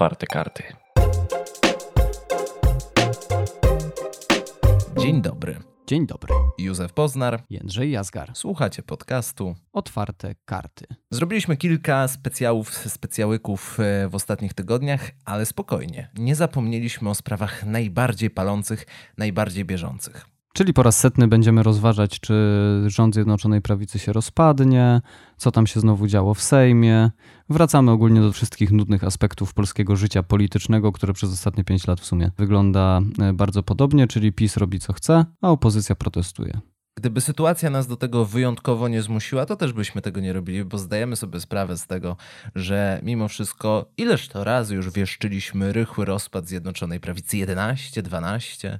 Otwarte karty. Dzień dobry. Dzień dobry. Józef Poznar. Jędrzej Jazgar. Słuchacie podcastu. Otwarte karty. Zrobiliśmy kilka specjałów, specjałyków e, w ostatnich tygodniach, ale spokojnie. Nie zapomnieliśmy o sprawach najbardziej palących, najbardziej bieżących. Czyli po raz setny będziemy rozważać, czy rząd Zjednoczonej Prawicy się rozpadnie, co tam się znowu działo w Sejmie. Wracamy ogólnie do wszystkich nudnych aspektów polskiego życia politycznego, które przez ostatnie pięć lat w sumie wygląda e, bardzo podobnie, czyli PiS robi co chce, a opozycja protestuje. Gdyby sytuacja nas do tego wyjątkowo nie zmusiła, to też byśmy tego nie robili, bo zdajemy sobie sprawę z tego, że mimo wszystko ileż to razy już wieszczyliśmy rychły rozpad Zjednoczonej Prawicy 11, 12.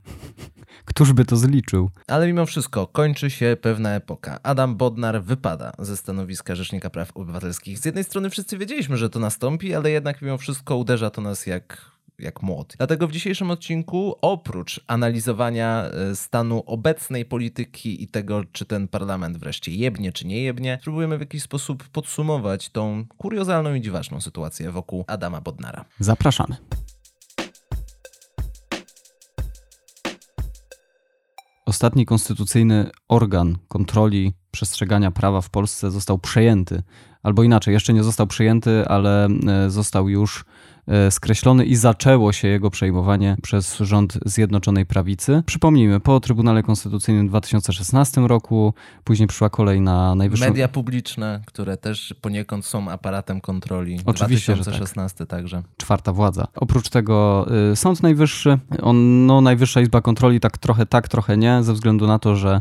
Któż by to zliczył? Ale mimo wszystko kończy się pewna epoka. Adam Bodnar wypada ze stanowiska Rzecznika Praw Obywatelskich. Z jednej strony wszyscy wiedzieliśmy, że to nastąpi, ale jednak mimo wszystko uderza to nas jak jak młot. Dlatego w dzisiejszym odcinku, oprócz analizowania e, stanu obecnej polityki i tego, czy ten parlament wreszcie jebnie, czy nie jebnie, spróbujemy w jakiś sposób podsumować tą kuriozalną i dziwaczną sytuację wokół Adama Bodnara. Zapraszamy. Ostatni konstytucyjny organ kontroli przestrzegania prawa w Polsce został przejęty. Albo inaczej, jeszcze nie został przejęty, ale e, został już skreślony i zaczęło się jego przejmowanie przez rząd Zjednoczonej Prawicy. Przypomnijmy, po Trybunale Konstytucyjnym w 2016 roku, później przyszła kolej na najwyższą... Media publiczne, które też poniekąd są aparatem kontroli. Oczywiście, 2016 że tak. także. Czwarta władza. Oprócz tego y, Sąd Najwyższy, on, no Najwyższa Izba Kontroli tak trochę tak, trochę nie, ze względu na to, że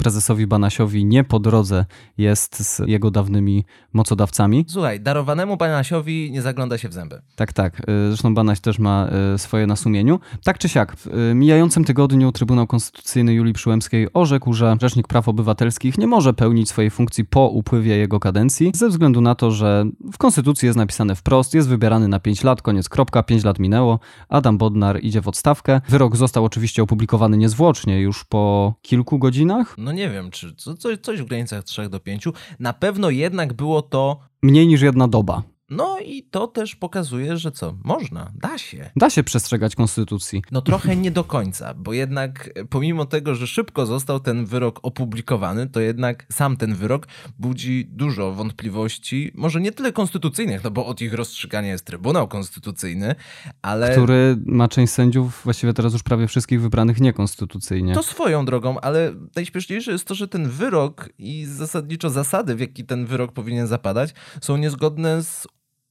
prezesowi Banasiowi nie po drodze jest z jego dawnymi mocodawcami. Słuchaj, darowanemu Banasiowi nie zagląda się w zęby. Tak, tak. Y, zresztą Banaś też ma y, swoje na sumieniu. Tak czy siak, w y, mijającym tygodniu Trybunał Konstytucyjny Julii Przyłębskiej orzekł, że Rzecznik Praw Obywatelskich nie może pełnić swojej funkcji po upływie jego kadencji, ze względu na to, że w Konstytucji jest napisane wprost, jest wybierany na 5 lat, koniec kropka, 5 lat minęło, Adam Bodnar idzie w odstawkę. Wyrok został oczywiście opublikowany niezwłocznie, już po kilku godzinach. No nie wiem, czy coś, coś w granicach 3 do 5. Na pewno jednak było to mniej niż jedna doba. No i to też pokazuje, że co? Można, da się. Da się przestrzegać konstytucji. No trochę nie do końca, bo jednak pomimo tego, że szybko został ten wyrok opublikowany, to jednak sam ten wyrok budzi dużo wątpliwości, może nie tyle konstytucyjnych, no bo od ich rozstrzygania jest Trybunał Konstytucyjny, ale... Który ma część sędziów, właściwie teraz już prawie wszystkich wybranych niekonstytucyjnie. To swoją drogą, ale najśpieszniejsze jest to, że ten wyrok i zasadniczo zasady, w jaki ten wyrok powinien zapadać, są niezgodne z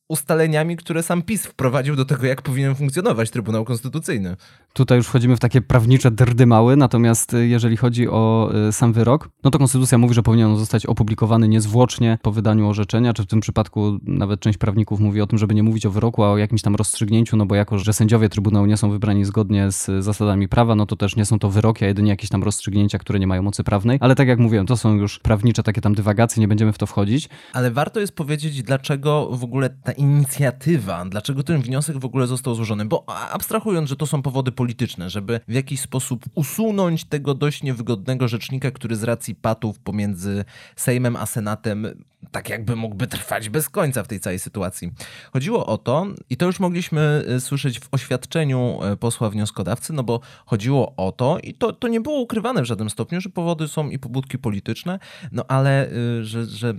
ustaleniami, które sam PiS wprowadził do tego, jak powinien funkcjonować Trybunał Konstytucyjny. Tutaj już wchodzimy w takie prawnicze drdymały, natomiast y, jeżeli chodzi o y, sam wyrok, no to Konstytucja mówi, że powinien on zostać opublikowany niezwłocznie po wydaniu orzeczenia, czy w tym przypadku nawet część prawników mówi o tym, żeby nie mówić o wyroku, a o jakimś tam rozstrzygnięciu, no bo jako, że sędziowie Trybunału nie są wybrani zgodnie z zasadami prawa, no to też nie są to wyroki, a jedynie jakieś tam rozstrzygnięcia, które nie mają mocy prawnej. Ale tak jak mówiłem, to są już prawnicze takie tam dywagacje, nie będziemy w to wchodzić. Ale warto jest powiedzieć, dlaczego w ogóle ta inicjatywa, dlaczego ten wniosek w ogóle został złożony? Bo abstrahując, że to są powody polityczne, żeby w jakiś sposób usunąć tego dość niewygodnego rzecznika, który z racji patów pomiędzy Sejmem a Senatem tak jakby mógłby trwać bez końca w tej całej sytuacji. Chodziło o to, i to już mogliśmy e, słyszeć w oświadczeniu e, posła wnioskodawcy, no bo chodziło o to, i to, to nie było ukrywane w żadnym stopniu, że powody są i pobudki polityczne, no ale e, że, że,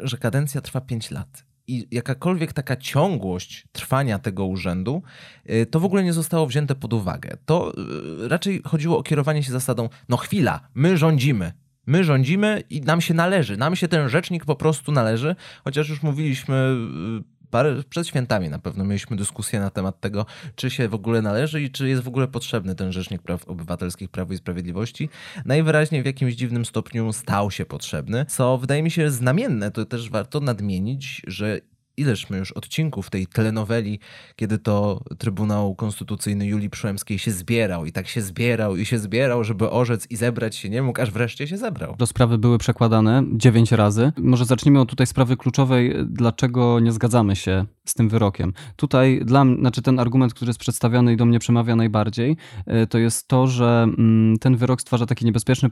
że kadencja trwa 5 lat i jakakolwiek taka ciągłość trwania tego urzędu, y, to w ogóle nie zostało wzięte pod uwagę. To y, raczej chodziło o kierowanie się zasadą, no chwila, my rządzimy. My rządzimy i nam się należy. Nam się ten rzecznik po prostu należy, chociaż już mówiliśmy y, parę, przed świętami na pewno mieliśmy dyskusję na temat tego, czy się w ogóle należy i czy jest w ogóle potrzebny ten Rzecznik Praw Obywatelskich Prawo i Sprawiedliwości. Najwyraźniej w jakimś dziwnym stopniu stał się potrzebny, co wydaje mi się znamienne, to też warto nadmienić, że ileż my już odcinków tej telenoweli, kiedy to Trybunał Konstytucyjny Julii Przyłębskiej się zbierał i tak się zbierał i się zbierał, żeby orzec i zebrać się nie mógł, aż wreszcie się zebrał. Do sprawy były przekładane dziewięć razy. Może zacznijmy od tutaj sprawy kluczowej, dlaczego nie zgadzamy się z tym wyrokiem. Tutaj dla mnie, znaczy ten argument, który jest przedstawiony i do mnie przemawia najbardziej, y, to jest to, że mm, ten wyrok stwarza taki niebezpieczny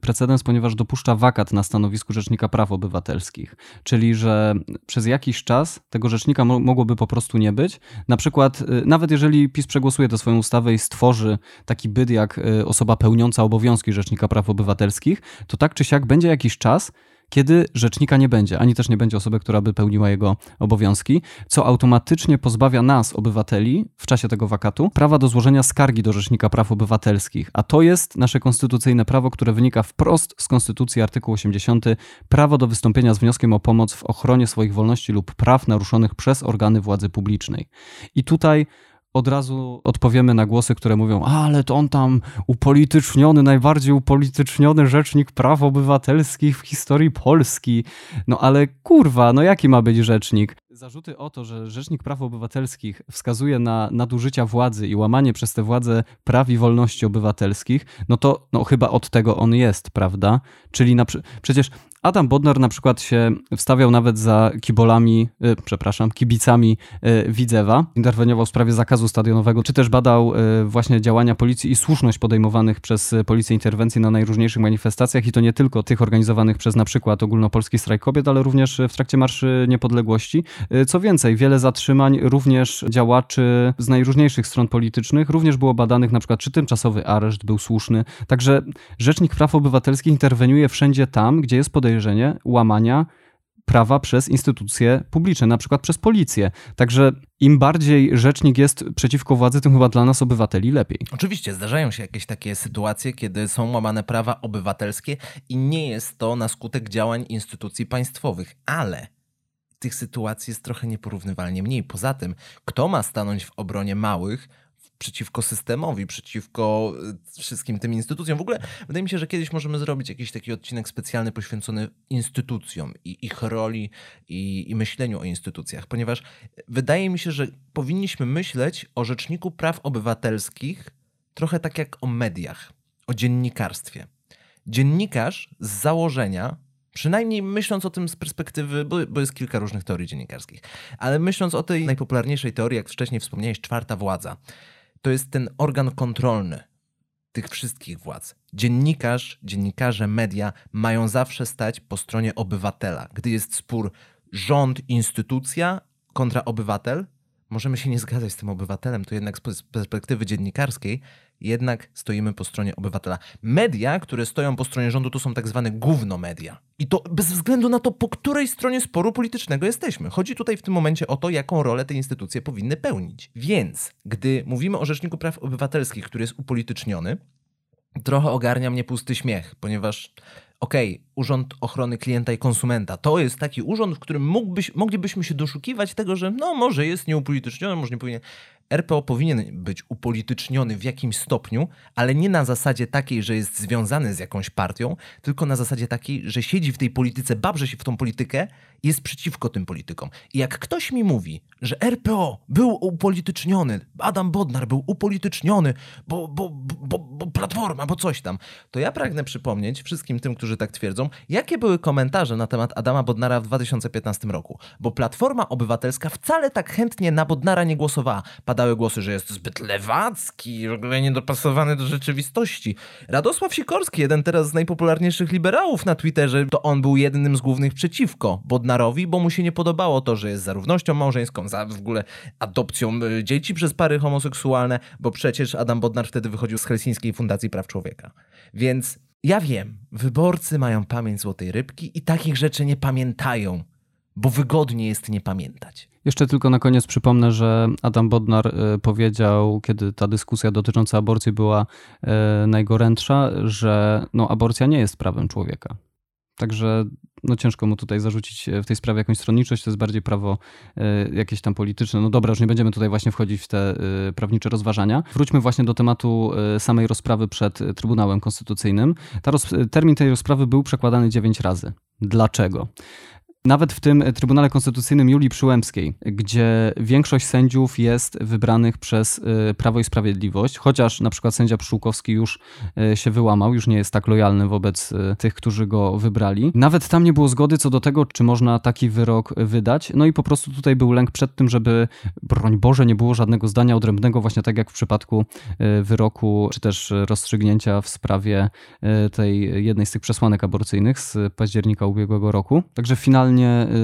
precedens, ponieważ dopuszcza wakat na stanowisku Rzecznika Praw Obywatelskich. Czyli, że przez jakiś czas tego rzecznika mogłoby po prostu nie być. Na przykład, y, nawet jeżeli PiS przegłosuje tę swoją ustawę i stworzy taki byt jak osoba pełniąca obowiązki Rzecznika Praw Obywatelskich, to tak czy siak będzie jakiś czas, kiedy rzecznika nie będzie, ani też nie będzie osoby, która by pełniła jego obowiązki, co automatycznie pozbawia nas, obywateli, w czasie tego wakatu, prawa do złożenia skargi do Rzecznika Praw Obywatelskich. A to jest nasze konstytucyjne prawo, które wynika wprost z Konstytucji artykuł 80, prawo do wystąpienia z wnioskiem o pomoc w ochronie swoich wolności lub praw naruszonych przez organy władzy publicznej. I tutaj od razu odpowiemy na głosy, które mówią, ale to on tam upolityczniony, najbardziej upolityczniony rzecznik praw obywatelskich w historii Polski. No ale kurwa, no jaki ma być rzecznik? Zarzuty o to, że Rzecznik Praw Obywatelskich wskazuje na nadużycia władzy i łamanie przez tę władzę praw i wolności obywatelskich, no to no, chyba od tego on jest, prawda? Czyli na, przecież Adam Bodnar na przykład się wstawiał nawet za kibolami, yy, przepraszam, kibicami yy, Widzewa. Interweniował w sprawie zakazu stadionowego, czy też badał yy, właśnie działania policji i słuszność podejmowanych przez policję interwencji na najróżniejszych manifestacjach i to nie tylko tych organizowanych przez na przykład ogólnopolski strajk kobiet, ale również w trakcie Marszy Niepodległości. Co więcej, wiele zatrzymań również działaczy z najróżniejszych stron politycznych również było badanych na przykład, czy tymczasowy areszt był słuszny. Także Rzecznik Praw Obywatelskich interweniuje wszędzie tam, gdzie jest podejrzenie podejrzenie łamania prawa przez instytucje publiczne, na przykład przez policję. Także im bardziej rzecznik jest przeciwko władzy, tym chyba dla nas obywateli lepiej. Oczywiście zdarzają się jakieś takie sytuacje, kiedy są łamane prawa obywatelskie i nie jest to na skutek działań instytucji państwowych, ale tych sytuacji jest trochę nieporównywalnie mniej. Poza tym, kto ma stanąć w obronie małych, przeciwko systemowi, przeciwko y, wszystkim tym instytucjom. W ogóle wydaje mi się, że kiedyś możemy zrobić jakiś taki odcinek specjalny poświęcony instytucjom i ich roli i, i myśleniu o instytucjach, ponieważ wydaje mi się, że powinniśmy myśleć o Rzeczniku Praw Obywatelskich trochę tak jak o mediach, o dziennikarstwie. Dziennikarz z założenia Przynajmniej myśląc o tym z perspektywy, bo, bo, jest kilka różnych teorii dziennikarskich, ale myśląc o tej najpopularniejszej teorii, jak wcześniej wspomniałeś, czwarta władza to jest ten organ kontrolny tych wszystkich władz. Dziennikarz, dziennikarze, media mają zawsze stać po stronie obywatela. Gdy jest spór rząd, instytucja kontra obywatel, możemy się nie zgadzać z tym obywatelem, to jednak z perspektywy dziennikarskiej, jednak stoimy po stronie obywatela. Media, które stoją po stronie rządu, to są tak zwane gówno media. I to bez względu na to, po której stronie sporu politycznego jesteśmy. Chodzi tutaj w tym momencie o to, jaką rolę te instytucje powinny pełnić. Więc, gdy mówimy o Rzeczniku Praw Obywatelskich, który jest upolityczniony, trochę ogarnia mnie pusty śmiech, ponieważ okej, okay, Urząd Ochrony Klienta i Konsumenta to jest taki urząd, w którym mógłbyś, moglibyśmy się doszukiwać tego, że no może jest nieupolityczniony, może nie powinien. RPO powinien być upolityczniony w jakimś stopniu, ale nie na zasadzie takiej, że jest związany z jakąś partią, tylko na zasadzie takiej, że siedzi w tej polityce, babrze się w tą politykę i jest przeciwko tym politykom. I jak ktoś mi mówi, że RPO był upolityczniony, Adam Bodnar był upolityczniony, bo, bo, bo, bo Platforma, bo coś tam, to ja pragnę przypomnieć wszystkim tym, którzy tak twierdzą, jakie były komentarze na temat Adama Bodnara w 2015 roku. Bo Platforma Obywatelska wcale tak chętnie na Bodnara nie głosowała. Padały głosy, że jest zbyt lewacki, w ogóle niedopasowany do rzeczywistości. Radosław Sikorski, jeden teraz z najpopularniejszych liberałów na Twitterze, to on był jednym z głównych przeciwko Bodnarowi, bo mu się nie podobało to, że jest za równością małżeńską, za w ogóle adopcją y, dzieci przez pary homoseksualne, bo przecież Adam Bodnar wtedy wychodził z Helsińskiej Fundacji Praw Człowieka. Więc ja wiem, wyborcy mają pamięć złotej rybki i takich rzeczy nie pamiętają, bo wygodnie jest nie pamiętać. Jeszcze tylko na koniec przypomnę, że Adam Bodnar e, powiedział, kiedy ta dyskusja dotycząca aborcji była e, najgorętsza, że no, aborcja nie jest prawem człowieka. Także no ciężko mu tutaj zarzucić e, w tej sprawie jakąś stronniczość, to jest bardziej prawo y, jakieś tam polityczne. No dobra, już nie będziemy tutaj właśnie wchodzić w te y, prawnicze rozważania. Wróćmy właśnie do tematu samej rozprawy przed Trybunałem Konstytucyjnym. Roz, termin tej rozprawy był przekładany dziewięć razy. Dlaczego? Nawet w tym Trybunale Konstytucyjnym Julii Przyłębskiej, gdzie większość sędziów jest wybranych przez y, Prawo i Sprawiedliwość, chociaż na przykład sędzia Pszczółkowski już y, się wyłamał, już nie jest tak lojalny wobec tych, którzy go wybrali. Nawet tam nie było zgody co do tego, czy można taki wyrok wydać. No i po prostu tutaj był lęk przed tym, żeby, broń Boże, nie było żadnego zdania odrębnego, właśnie tak jak w przypadku wyroku, czy też rozstrzygnięcia w sprawie tej jednej z tych przesłanek aborcyjnych z października ubiegłego roku. Także finalnie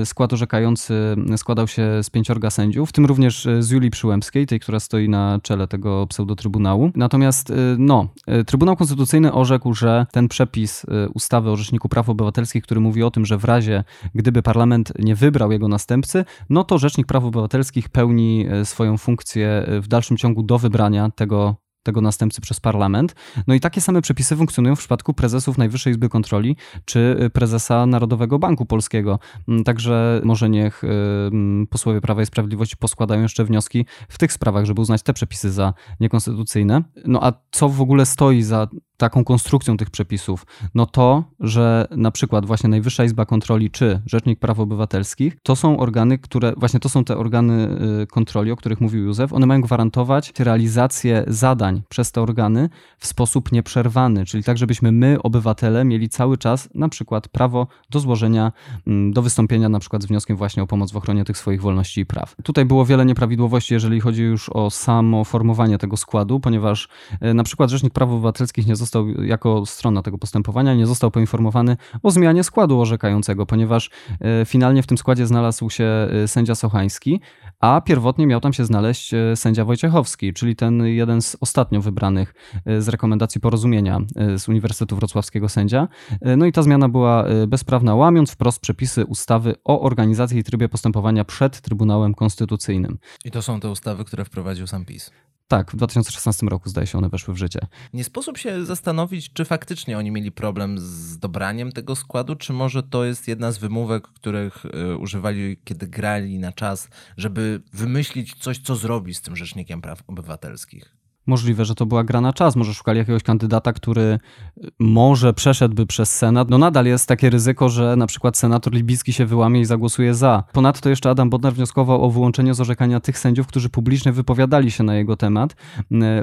skład orzekający składał się z pięciorga sędziów, w tym również z Julii Przyłębskiej, tej, która stoi na czele tego pseudotrybunału. Natomiast no, Trybunał Konstytucyjny orzekł, że ten przepis ustawy o Rzeczniku Praw Obywatelskich, który mówi o tym, że w razie gdyby parlament nie wybrał jego następcy, no to Rzecznik Praw Obywatelskich pełni swoją funkcję w dalszym ciągu do wybrania tego tego następcy przez parlament. No i takie same przepisy funkcjonują w przypadku prezesów Najwyższej Izby Kontroli czy y, prezesa Narodowego Banku Polskiego. Mm, także może niech y, mm, posłowie Prawa i Sprawiedliwości poskładają jeszcze wnioski w tych sprawach, żeby uznać te przepisy za niekonstytucyjne. No a co w ogóle stoi za taką konstrukcją tych przepisów, no to, że na przykład właśnie Najwyższa Izba Kontroli czy Rzecznik Praw Obywatelskich to są organy, które, właśnie to są te organy y, kontroli, o których mówił Józef, one mają gwarantować realizację zadań przez te organy w sposób nieprzerwany, czyli tak, żebyśmy my, obywatele, mieli cały czas na przykład prawo do złożenia, mm, do wystąpienia na przykład z wnioskiem właśnie o pomoc w ochronie tych swoich wolności i praw. Tutaj było wiele nieprawidłowości, jeżeli chodzi już o samo formowanie tego składu, ponieważ y, na przykład Rzecznik Praw Obywatelskich nie został został jako strona tego postępowania, nie został poinformowany o zmianie składu orzekającego, ponieważ e, finalnie w tym składzie znalazł się e, sędzia Sochański, a pierwotnie miał tam się znaleźć e, sędzia Wojciechowski, czyli ten jeden z ostatnio wybranych z rekomendacji porozumienia z Uniwersytetu Wrocławskiego sędzia. No i ta zmiana była bezprawna, łamiąc wprost przepisy ustawy o organizacji i trybie postępowania przed Trybunałem Konstytucyjnym. I to są te ustawy, które wprowadził sam PiS. Tak, w 2016 roku zdaje się one weszły w życie. Nie sposób się zastanowić, czy faktycznie oni mieli problem z dobraniem tego składu, czy może to jest jedna z wymówek, których y, używali, kiedy grali na czas, żeby wymyślić coś, co zrobić z tym Rzecznikiem Praw Obywatelskich. Możliwe, że to była gra na czas. Może szukali jakiegoś kandydata, który y, może przeszedłby przez Senat. No nadal jest takie ryzyko, że na przykład senator libicki się wyłamie i zagłosuje za. Ponadto jeszcze Adam Bodnar wnioskował o wyłączenie z orzekania tych sędziów, którzy publicznie wypowiadali się na jego temat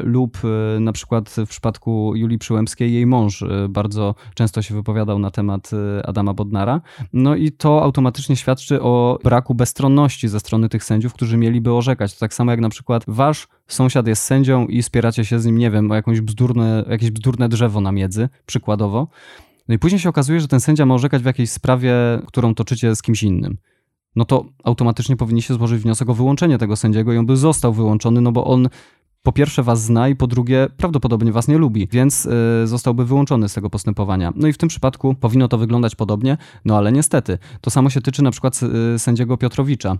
lub y, na przykład w przypadku Julii Przyłębskiej jej mąż bardzo często się wypowiadał na temat Adama Bodnara. No i to automatycznie świadczy o braku bezstronności ze strony tych sędziów, którzy mieliby orzekać. To tak samo jak na przykład wasz sąsiad jest sędzią i spieracie się z nim, nie wiem, o jakąś bzdurne, jakieś bzdurne drzewo na miedzy, przykładowo. No i później się okazuje, że ten sędzia ma orzekać w jakiejś sprawie, którą toczycie z kimś innym. No to automatycznie powinniście złożyć wniosek o wyłączenie tego sędziego i on by został wyłączony, no bo on po pierwsze was zna i po drugie prawdopodobnie was nie lubi, więc y, zostałby wyłączony z tego postępowania. No i w tym przypadku powinno to wyglądać podobnie, no ale niestety. To samo się tyczy na przykład y, sędziego Piotrowicza.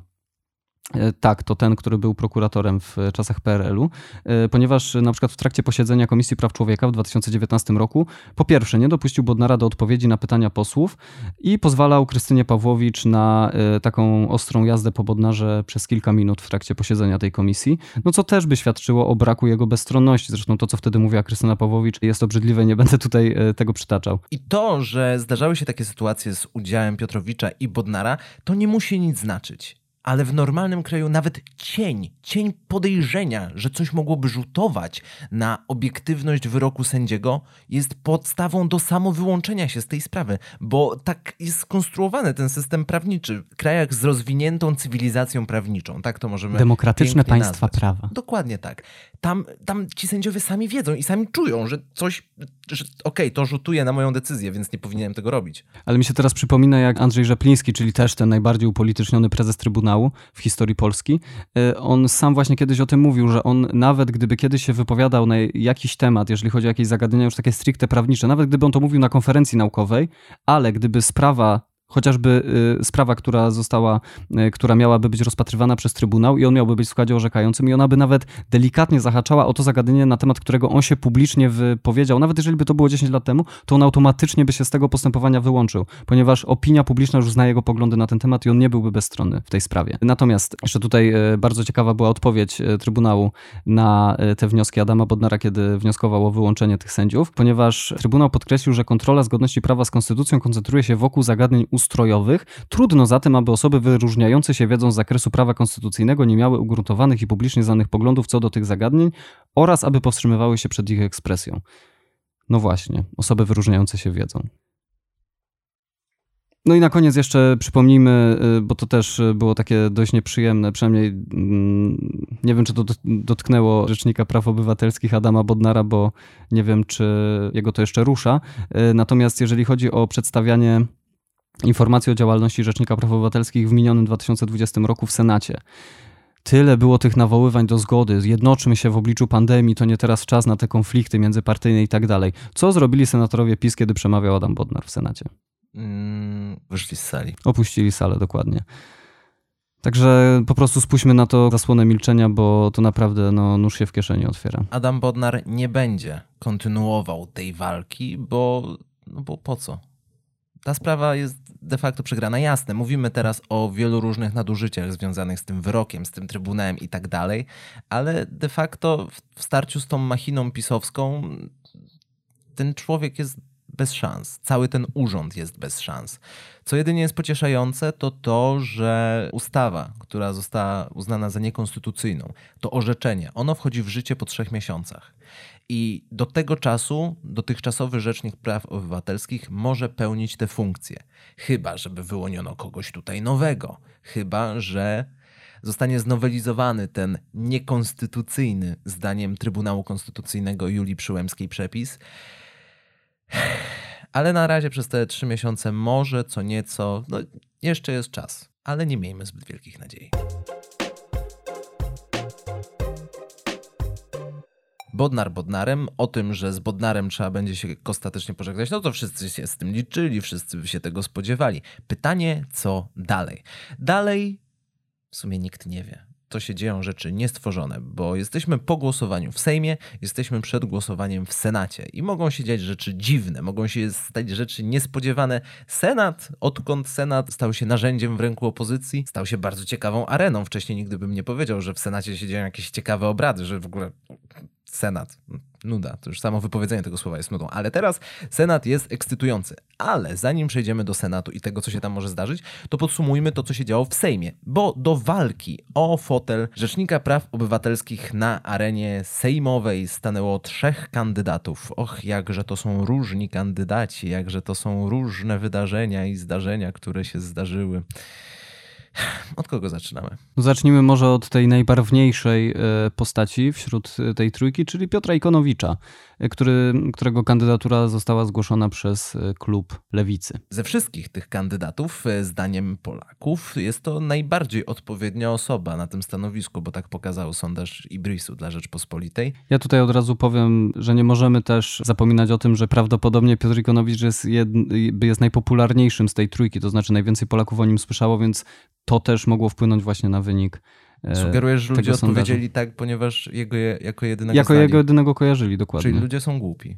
E, tak, to ten, który był prokuratorem w czasach PRL-u, e, ponieważ na przykład w trakcie posiedzenia Komisji Praw Człowieka w 2019 roku po pierwsze nie dopuścił Bodnara do odpowiedzi na pytania posłów i pozwalał Krystynie Pawłowicz na e, taką ostrą jazdę po Bodnarze przez kilka minut w trakcie posiedzenia tej komisji, no co też by świadczyło o braku jego bezstronności. Zresztą to, co wtedy mówiła Krystyna Pawłowicz jest obrzydliwe, nie będę tutaj tego przytaczał. I to, że zdarzały się takie sytuacje z udziałem Piotrowicza i Bodnara, to nie musi nic znaczyć ale w normalnym kraju nawet cień, cień podejrzenia, że coś mogłoby rzutować na obiektywność wyroku sędziego, jest podstawą do samowyłączenia się z tej sprawy, bo tak jest skonstruowany ten system prawniczy w krajach z rozwiniętą cywilizacją prawniczą, tak to możemy Demokratyczne państwa nazwać. prawa. Dokładnie tak. Tam, tam ci sędziowie sami wiedzą i sami czują, że coś, że okej, okay, to rzutuje na moją decyzję, więc nie powinienem tego robić. Ale mi się teraz przypomina, jak Andrzej Rzepliński, czyli też ten najbardziej upolityczniony prezes Trybunału, Trybunału w historii Polski. E, on sam właśnie kiedyś o tym mówił, że on nawet gdyby kiedyś się wypowiadał na jakiś temat, jeżeli chodzi o jakieś zagadnienia już takie stricte prawnicze, nawet gdyby on to mówił na konferencji naukowej, ale gdyby sprawa chociażby y, sprawa, która została, y, która miałaby być rozpatrywana przez Trybunał i on miałby być w składzie orzekającym i ona by nawet delikatnie zahaczała o to zagadnienie, na temat którego on się publicznie wypowiedział, nawet jeżeli by to było 10 lat temu, to on automatycznie by się z tego postępowania wyłączył, ponieważ opinia publiczna już zna jego poglądy na ten temat i on nie byłby bezstronny w tej sprawie. Natomiast jeszcze tutaj y, bardzo ciekawa była odpowiedź Trybunału na te wnioski Adama Bodnara, kiedy wnioskował o wyłączenie tych sędziów, ponieważ Trybunał podkreślił, że kontrola zgodności prawa z konstytucją koncentruje się wokół zagadnień ustrojowych. Trudno zatem, aby osoby wyróżniające się wiedzą z zakresu prawa konstytucyjnego nie miały ugruntowanych i publicznie znanych poglądów co do tych zagadnień oraz aby powstrzymywały się przed ich ekspresją. No właśnie, osoby wyróżniające się wiedzą. No i na koniec jeszcze przypomnijmy, y, bo to też było takie dość nieprzyjemne, przynajmniej mm, nie wiem, czy to dotknęło Rzecznika Praw Obywatelskich Adama Bodnara, bo nie wiem, czy jego to jeszcze rusza. Y, natomiast jeżeli chodzi o przedstawianie informacji o działalności Rzecznika Praw Obywatelskich w minionym 2020 roku w Senacie, Tyle było tych nawoływań do zgody, zjednoczmy się w obliczu pandemii, to nie teraz czas na te konflikty międzypartyjne i tak dalej. Co zrobili senatorowie PiS, kiedy przemawiał Adam Bodnar w Senacie? Mm, wyszli z sali. Opuścili salę, dokładnie. Także po prostu spójrzmy na to zasłonę milczenia, bo to naprawdę no, nóż się w kieszeni otwiera. Adam Bodnar nie będzie kontynuował tej walki, bo, no bo po co? Ta sprawa jest de facto przegrana. Jasne, mówimy teraz o wielu różnych nadużyciach związanych z tym wyrokiem, z tym trybunałem i tak dalej, ale de facto w starciu z tą machiną pisowską ten człowiek jest bez szans. Cały ten urząd jest bez szans. Co jedynie jest pocieszające, to to, że ustawa, która została uznana za niekonstytucyjną, to orzeczenie, ono wchodzi w życie po trzech miesiącach. I do tego czasu dotychczasowy Rzecznik Praw Obywatelskich może pełnić te funkcje. Chyba, żeby wyłoniono kogoś tutaj nowego. Chyba, że zostanie znowelizowany ten niekonstytucyjny, zdaniem Trybunału Konstytucyjnego Julii Przyłębskiej przepis ale na razie przez te trzy miesiące może co nieco, no jeszcze jest czas, ale nie miejmy zbyt wielkich nadziei. Bodnar Bodnarem, o tym, że z Bodnarem trzeba będzie się ostatecznie pożegnać, no to wszyscy się z tym liczyli, wszyscy się tego spodziewali. Pytanie, co dalej? Dalej w sumie nikt nie wie to się dzieją rzeczy niestworzone, bo jesteśmy po głosowaniu w Sejmie, jesteśmy przed głosowaniem w Senacie i mogą się dziać rzeczy dziwne, mogą się stać rzeczy niespodziewane. Senat, odkąd Senat stał się narzędziem w ręku opozycji, stał się bardzo ciekawą areną. Wcześniej nigdy bym nie powiedział, że w Senacie się dzieją jakieś ciekawe obrady, że w ogóle Senat nuda. To już samo wypowiedzenie tego słowa jest nudą. Ale teraz Senat jest ekscytujący. Ale zanim przejdziemy do Senatu i tego, co się tam może zdarzyć, to podsumujmy to, co się działo w Sejmie. Bo do walki o fotel Rzecznika Praw Obywatelskich na arenie sejmowej stanęło trzech kandydatów. Och, jakże to są różni kandydaci, jakże to są różne wydarzenia i zdarzenia, które się zdarzyły. Od kogo zaczynamy? No zacznijmy może od tej najbarwniejszej e, postaci wśród e, tej trójki, czyli Piotra Ikonowicza, e, który, którego kandydatura została zgłoszona przez klub Lewicy. Ze wszystkich tych kandydatów, zdaniem Polaków, jest to najbardziej odpowiednia osoba na tym stanowisku, bo tak pokazał sondaż Ibrisu dla Rzeczpospolitej. Ja tutaj od razu powiem, że nie możemy też zapominać o tym, że prawdopodobnie Piotr Ikonowicz jest, jed, jest najpopularniejszym z tej trójki, to znaczy najwięcej Polaków o nim słyszało, więc to też mogło wpłynąć właśnie na wynik. E, Sugerujesz, że ludzie odpowiedzieli tak, ponieważ jego jako jedynego Jako znali. jego jedynego kojarzyli, dokładnie. Czyli ludzie są głupi.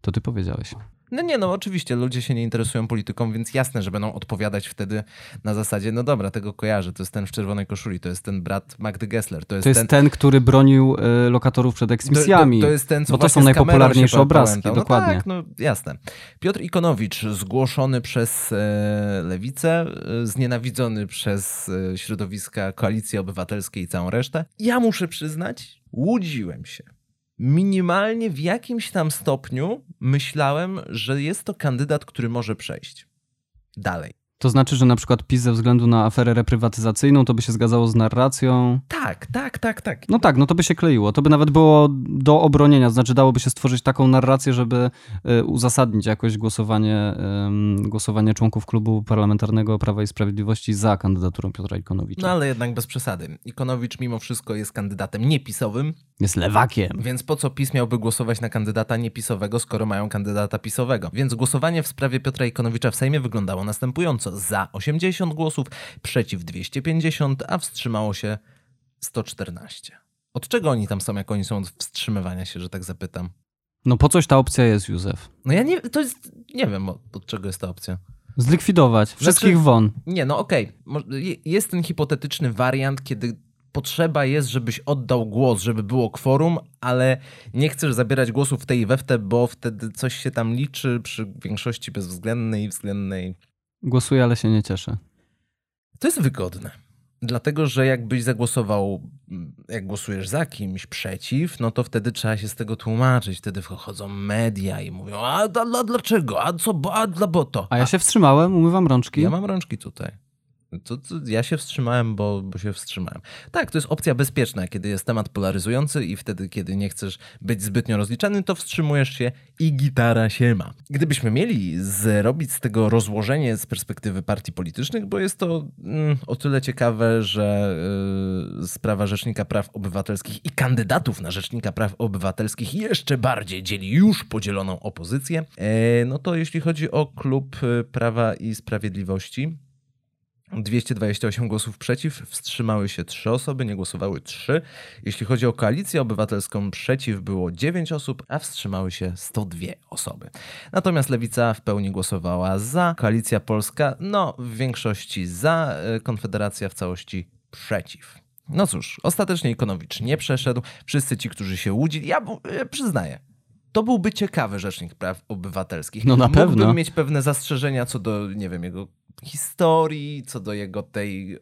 To ty powiedziałeś. No nie, no oczywiście ludzie się nie interesują polityką, więc jasne, że będą odpowiadać wtedy na zasadzie, no dobra, tego kojarzę, to jest ten w czerwonej koszuli, to jest ten brat Magdy Gessler. To jest, to jest ten... ten, który bronił y, lokatorów przed eksmisjami. To, to, jest ten, co bo to są najpopularniejsze obrazki, no dokładnie. Tak, no jasne. Piotr Ikonowicz, zgłoszony przez e, Lewicę, e, znienawidzony przez e, środowiska Koalicji Obywatelskiej i całą resztę. Ja muszę przyznać, łudziłem się minimalnie w jakimś tam stopniu myślałem, że jest to kandydat, który może przejść dalej. To znaczy, że na przykład PiS ze względu na aferę reprywatyzacyjną to by się zgadzało z narracją? Tak, tak, tak, tak. No tak, no to by się kleiło. To by nawet było do obronienia, znaczy dałoby się stworzyć taką narrację, żeby y, uzasadnić jakoś głosowanie, głosowanie członków klubu parlamentarnego Prawa i Sprawiedliwości za kandydaturą Piotra Ikonowicza. No ale jednak bez przesady. Ikonowicz mimo wszystko jest kandydatem niepisowym. Jest lewakiem. Więc po co PiS miałby głosować na kandydata niepisowego, skoro mają kandydata pisowego? Więc głosowanie w sprawie Piotra Ikonowicza w Sejmie wyglądało następująco za 80 głosów, przeciw 250, a wstrzymało się 114. Od czego oni tam są, jak oni są od wstrzymywania się, że tak zapytam? No po coś ta opcja jest, Józef. No ja nie, to jest, nie wiem od, od czego jest ta opcja. Zlikwidować, wszystkich znaczy, won. Nie, no okej, okay. jest ten hipotetyczny wariant, kiedy potrzeba jest, żebyś oddał głos, żeby było kworum, ale nie chcesz zabierać głosów w tej i we w te, bo wtedy coś się tam liczy przy większości bezwzględnej i względnej Głosuję, ale się nie cieszę. To jest wygodne. Dlatego, że jakbyś zagłosował, jak głosujesz za kimś przeciw, no to wtedy trzeba się z tego tłumaczyć. Wtedy wchodzą media i mówią, a, a, a dlaczego? A co, a dla bo to? A ja się wstrzymałem, umywam rączki. Ja mam rączki tutaj. To, to ja się wstrzymałem, bo, bo się wstrzymałem. Tak, to jest opcja bezpieczna, kiedy jest temat polaryzujący i wtedy, kiedy nie chcesz być zbytnio rozliczany, to wstrzymujesz się i gitara się ma. Gdybyśmy mieli zrobić z tego rozłożenie z perspektywy partii politycznych, bo jest to mm, o tyle ciekawe, że yy, sprawa Rzecznika Praw Obywatelskich i kandydatów na Rzecznika Praw Obywatelskich jeszcze bardziej dzieli już podzieloną opozycję. Yy, no to jeśli chodzi o klub Prawa i Sprawiedliwości, 228 głosów przeciw, wstrzymały się 3 osoby, nie głosowały 3. Jeśli chodzi o koalicję obywatelską, przeciw było 9 osób, a wstrzymały się 102 osoby. Natomiast lewica w pełni głosowała za, koalicja polska, no w większości za, e, konfederacja w całości przeciw. No cóż, ostatecznie Ikonowicz nie przeszedł. Wszyscy ci, którzy się łudzili, ja, ja przyznaję, to byłby ciekawy rzecznik praw obywatelskich. No na Mógłbym pewno. mieć pewne zastrzeżenia co do, nie wiem, jego historii, co do jego tej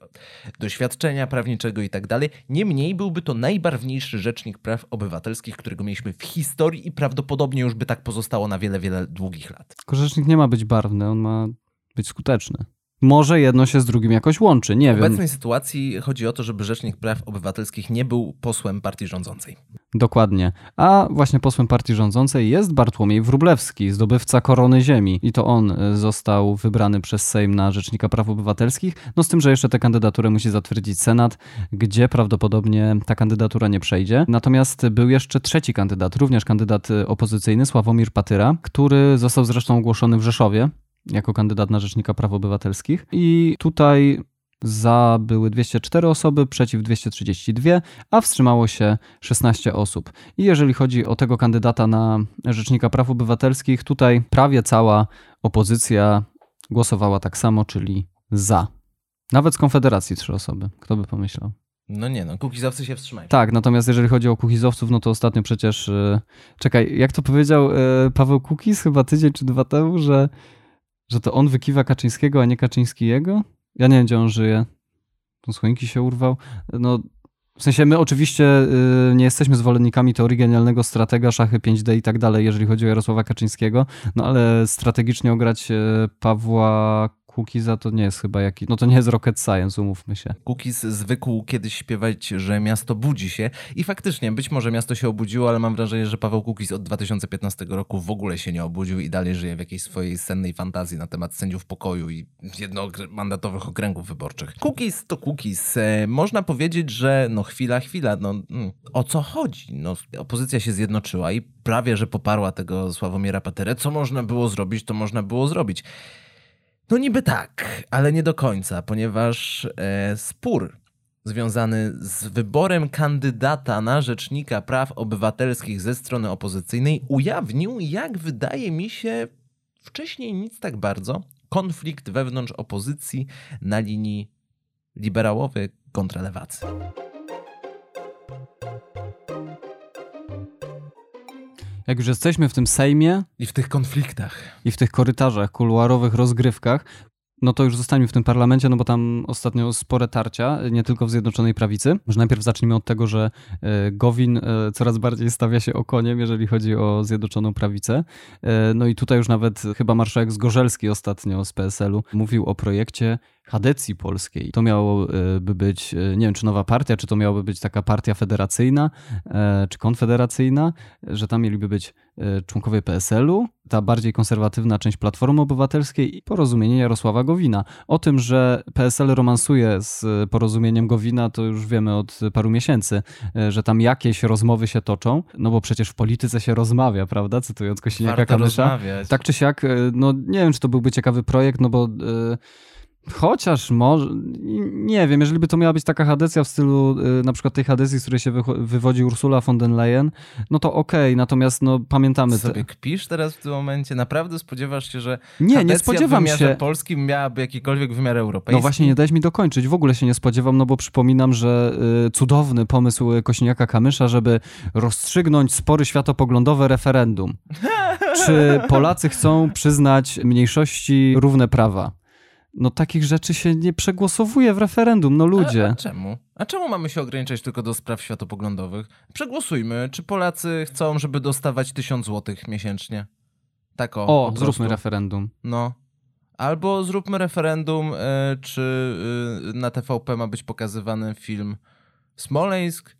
doświadczenia prawniczego i tak dalej. Niemniej byłby to najbarwniejszy rzecznik praw obywatelskich, którego mieliśmy w historii i prawdopodobnie już by tak pozostało na wiele, wiele długich lat. Tylko rzecznik nie ma być barwny, on ma być skuteczny. Może jedno się z drugim jakoś łączy, nie W wiem. obecnej sytuacji chodzi o to, żeby Rzecznik Praw Obywatelskich nie był posłem partii rządzącej. Dokładnie. A właśnie posłem partii rządzącej jest Bartłomiej Wróblewski, zdobywca korony ziemi. I to on y, został wybrany przez Sejm na Rzecznika Praw Obywatelskich. No z tym, że jeszcze tę kandydaturę musi zatwierdzić Senat, gdzie prawdopodobnie ta kandydatura nie przejdzie. Natomiast był jeszcze trzeci kandydat, również kandydat y, opozycyjny, Sławomir Patyra, który został zresztą ogłoszony w Rzeszowie jako kandydat na Rzecznika Praw Obywatelskich. I tutaj za były 204 osoby, przeciw 232, a wstrzymało się 16 osób. I jeżeli chodzi o tego kandydata na Rzecznika Praw Obywatelskich, tutaj prawie cała opozycja głosowała tak samo, czyli za. Nawet z Konfederacji trzy osoby. Kto by pomyślał? No nie no, kukizowcy się wstrzymają. Tak, natomiast jeżeli chodzi o kukizowców, no to ostatnio przecież... Yy, czekaj, jak to powiedział yy, Paweł Kukiz chyba tydzień czy dwa temu, że, że to on wykiwa Kaczyńskiego, a nie Kaczyński jego? Ja nie wiem, gdzie on żyje. Tą słoinki się urwał. No, w sensie my oczywiście y, nie jesteśmy zwolennikami teorii genialnego stratega, szachy 5D i tak dalej, jeżeli chodzi o Jarosława Kaczyńskiego, no ale strategicznie ograć y, Pawła Kukiza to nie jest chyba jakiś, no to nie jest rocket science, umówmy się. Kukiz zwykł kiedyś śpiewać, że miasto budzi się i faktycznie być może miasto się obudziło, ale mam wrażenie, że Paweł Kukiz od 2015 roku w ogóle się nie obudził i dalej żyje w jakiejś swojej sennej fantazji na temat sędziów pokoju i jednomandatowych okręgów wyborczych. Kukiz to Kukiz. E, można powiedzieć, że no chwila, chwila, no mm, o co chodzi? No opozycja się zjednoczyła i prawie, że poparła tego Sławomira Patyrę. Co można było zrobić, to można było zrobić. No niby tak, ale nie do końca, ponieważ e, spór związany z wyborem kandydata na rzecznika praw obywatelskich ze strony opozycyjnej ujawnił, jak wydaje mi się, wcześniej nic tak bardzo, konflikt wewnątrz opozycji na linii liberałowy kontra lewacy. Jak już jesteśmy w tym Sejmie I w tych konfliktach. i w tych korytarzach, kuluarowych rozgrywkach, no to już zostańmy w tym parlamencie, no bo tam ostatnio spore tarcia, nie tylko w Zjednoczonej Prawicy. Może najpierw zacznijmy od tego, że e, Gowin e, coraz bardziej stawia się okoniem, jeżeli chodzi o Zjednoczoną Prawicę. E, No i tutaj już nawet chyba marszałek Zgorzelski ostatnio z PSL-u mówił o projekcie Hadecji Polskiej. To miałoby być, nie wiem, czy nowa partia, czy to miałaby być taka partia federacyjna, czy konfederacyjna, że tam mieliby być członkowie PSL-u, ta bardziej konserwatywna część Platformy Obywatelskiej i porozumienie Jarosława Gowina. O tym, że PSL romansuje z porozumieniem Gowina, to już wiemy od paru miesięcy, że tam jakieś rozmowy się toczą, no bo przecież w polityce się rozmawia, prawda? Cytując Kosiniaka Kamysza. Tak czy siak, no nie wiem, czy to byłby ciekawy projekt, no bo... Yy, Chociaż może, nie wiem, jeżeli by to miała być taka hadecja w stylu y, na przykład tej hadecji, z której się wywodzi Ursula von der Leyen, no to okej, natomiast no pamiętamy... Ty te- sobie kpisz teraz w tym momencie? Naprawdę spodziewasz się, że Nie, nie spodziewam w się. polskim miałaby jakikolwiek wymiar europejski? No właśnie, nie dałeś mi dokończyć. W ogóle się nie spodziewam, no bo przypominam, że y, cudowny pomysł Kośniaka Kamysza, żeby rozstrzygnąć spory światopoglądowe referendum. Czy Polacy chcą przyznać mniejszości równe prawa? No takich rzeczy się nie przegłosowuje w referendum, no ludzie. A, a czemu? A czemu mamy się ograniczać tylko do spraw światopoglądowych? Przegłosujmy, czy Polacy chcą, żeby dostawać tysiąc złotych miesięcznie. Tak o. O, zróbmy referendum. No. Albo zróbmy referendum, e, czy e, na TVP ma być pokazywany film Smoleńsk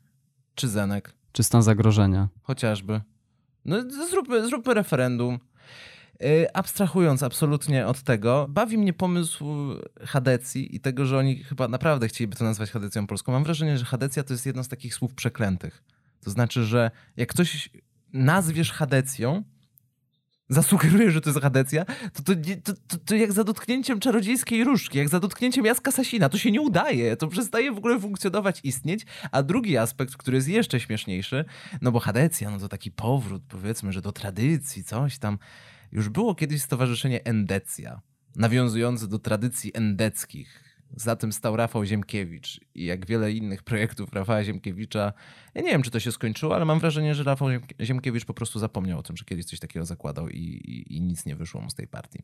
czy Zenek. Czy stan zagrożenia. Chociażby. No zróbmy, zróbmy referendum. E, Abstrahując absolutnie od tego, bawi mnie pomysł Hadecji i tego, że oni chyba naprawdę chcieliby to nazwać Hadecją polską. Mam wrażenie, że Hadecja to jest jedno z takich słów przeklętych. To znaczy, że jak coś nazwiesz Hadecją, zasugeruje, że to jest Hadecja, to to, to to jak za dotknięciem czarodziejskiej różdżki, jak za dotknięciem Jaska Sasina. To się nie udaje, to przestaje w ogóle funkcjonować, istnieć. A drugi aspekt, który jest jeszcze śmieszniejszy, no bo Hadecja, no to taki powrót, powiedzmy, że do tradycji, coś tam. Już było kiedyś stowarzyszenie Endecja, nawiązujące do tradycji endeckich. Za tym stał Rafał Ziemkiewicz i jak wiele innych projektów Rafała Ziemkiewicza, ja nie wiem, czy to się skończyło, ale mam wrażenie, że Rafał Ziemk- Ziemkiewicz po prostu zapomniał o tym, że kiedyś coś takiego zakładał i, i, i nic nie wyszło mu z tej partii.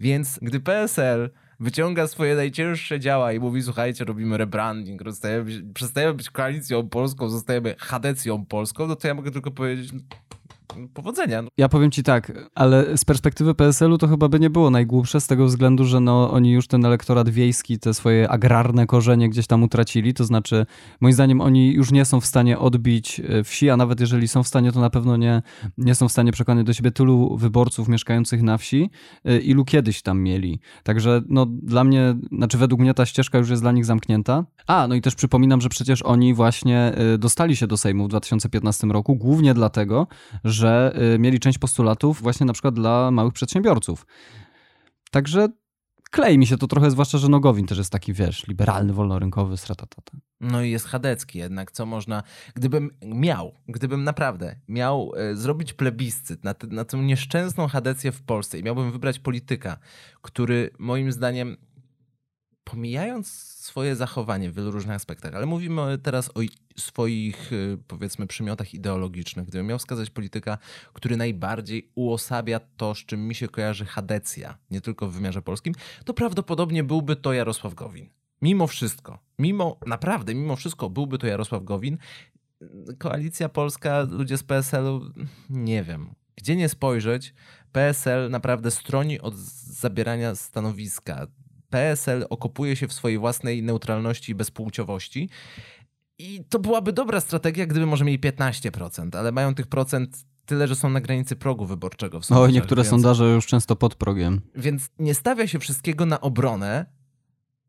Więc gdy PSL wyciąga swoje najcięższe działa i mówi, słuchajcie, robimy rebranding, rozstajemy, przestajemy być koalicją polską, zostajemy chadecją polską, no to ja mogę tylko powiedzieć, powodzenia. No. Ja powiem ci tak, ale z perspektywy PSL-u to chyba by nie było najgłupsze z tego względu, że no, oni już ten elektorat wiejski, te swoje agrarne korzenie gdzieś tam utracili, to znaczy moim zdaniem oni już nie są w stanie odbić e, wsi, a nawet jeżeli są w stanie, to na pewno nie, nie są w stanie przekonać do siebie tylu wyborców mieszkających na wsi, e, ilu kiedyś tam mieli. Także no dla mnie, znaczy według mnie ta ścieżka już jest dla nich zamknięta. A, no i też przypominam, że przecież oni właśnie e, dostali się do Sejmu w 2015 roku, głównie dlatego, że y, mieli część postulatów właśnie na przykład dla małych przedsiębiorców. Także klei mi się to trochę, zwłaszcza, że Nogowin też jest taki, wiesz, liberalny, wolnorynkowy, stratatata. No i jest chadecki jednak, co można, gdybym miał, gdybym naprawdę miał e, zrobić plebiscyt na, na tę nieszczęsną chadecję w Polsce i miałbym wybrać polityka, który moim zdaniem, pomijając swoje zachowanie w wielu różnych aspektach, ale mówimy teraz o swoich, e, powiedzmy, przymiotach ideologicznych, gdybym miał wskazać polityka, który najbardziej uosabia to, z czym mi się kojarzy chadecja, nie tylko w wymiarze polskim, to prawdopodobnie byłby to Jarosław Gowin. Mimo wszystko, mimo, naprawdę, mimo wszystko byłby to Jarosław Gowin. Koalicja Polska, ludzie z PSL-u, nie wiem. Gdzie nie spojrzeć, PSL naprawdę stroni od zabierania stanowiska. PSL okopuje się w swojej własnej neutralności i bezpłciowości. I to byłaby dobra strategia, gdyby może mieli 15%, ale mają tych procent tyle, że są na granicy progu wyborczego. W sondażach, niektóre więc- sondaże już często pod progiem. więc nie stawia się wszystkiego na obronę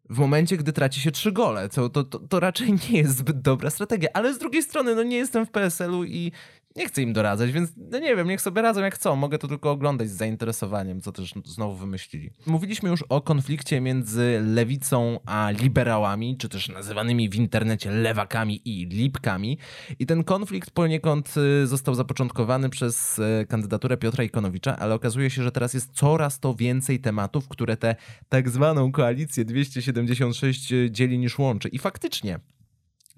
w momencie, gdy traci się trzy gole. To, to, to, to raczej nie jest zbyt dobra strategia. Ale z drugiej strony, no nie jestem w PSL-u i nie chcę im doradzać, więc no nie wiem, niech sobie radzą jak chcą. Mogę to tylko oglądać z zainteresowaniem, co też znowu wymyślili. Mówiliśmy już o konflikcie między lewicą a liberałami, czy też nazywanymi w internecie lewakami i lipkami. I ten konflikt poniekąd y, został zapoczątkowany przez y, kandydaturę Piotra Ikonowicza, ale okazuje się, że teraz jest coraz to więcej tematów, które tę tak zwaną koalicję 276 dzieli niż łączy. I faktycznie,